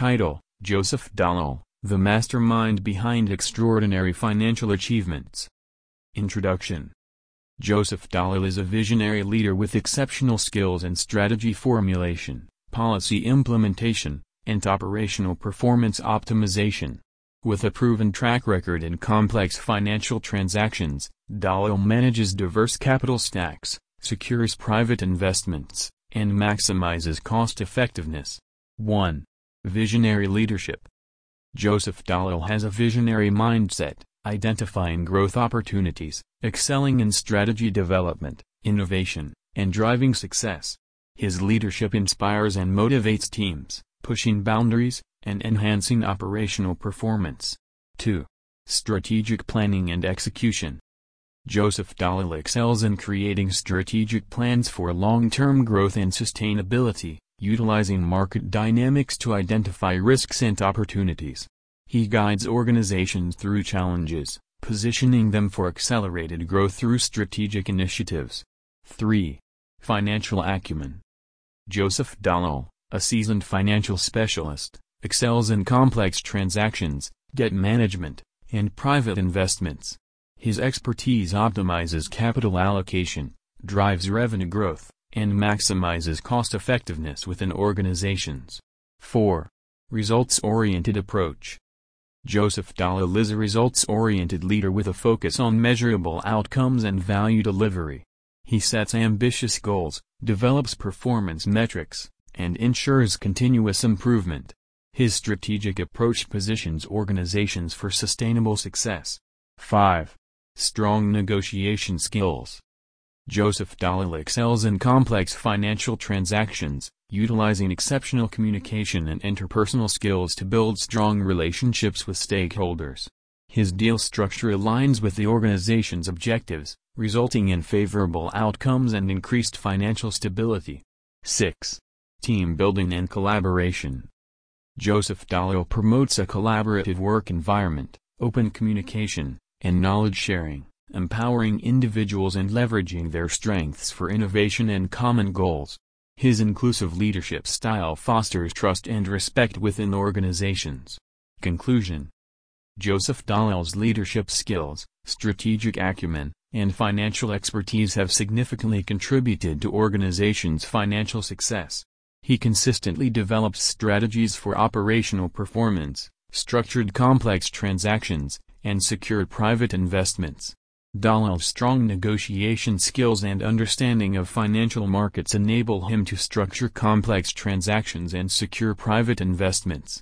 Title, Joseph Dallal, the mastermind behind extraordinary financial achievements. Introduction Joseph Dallal is a visionary leader with exceptional skills in strategy formulation, policy implementation, and operational performance optimization. With a proven track record in complex financial transactions, Dallal manages diverse capital stacks, secures private investments, and maximizes cost effectiveness. 1. Visionary Leadership Joseph Dallal has a visionary mindset, identifying growth opportunities, excelling in strategy development, innovation, and driving success. His leadership inspires and motivates teams, pushing boundaries, and enhancing operational performance. 2. Strategic Planning and Execution Joseph Dallal excels in creating strategic plans for long-term growth and sustainability, utilizing market dynamics to identify risks and opportunities. He guides organizations through challenges, positioning them for accelerated growth through strategic initiatives. 3. Financial Acumen Joseph Dallal, a seasoned financial specialist, excels in complex transactions, debt management, and private investments. His expertise optimizes capital allocation, drives revenue growth, and maximizes cost effectiveness within organizations. 4. Results-oriented approach Joseph Dallal is a results-oriented leader with a focus on measurable outcomes and value delivery. He sets ambitious goals, develops performance metrics, and ensures continuous improvement. His strategic approach positions organizations for sustainable success. 5. Strong negotiation skills. Joseph Dallal excels in complex financial transactions, utilizing exceptional communication and interpersonal skills to build strong relationships with stakeholders. His deal structure aligns with the organization's objectives, resulting in favorable outcomes and increased financial stability. 6. Team building and collaboration. Joseph Dallal promotes a collaborative work environment, open communication, and knowledge sharing, empowering individuals and leveraging their strengths for innovation and common goals. His inclusive leadership style fosters trust and respect within organizations. Conclusion Joseph Dallal's leadership skills, strategic acumen, and financial expertise have significantly contributed to organizations' financial success. He consistently develops strategies for operational performance, structured complex transactions, and secured private investments. Dallal's strong negotiation skills and understanding of financial markets enable him to structure complex transactions and secure private investments.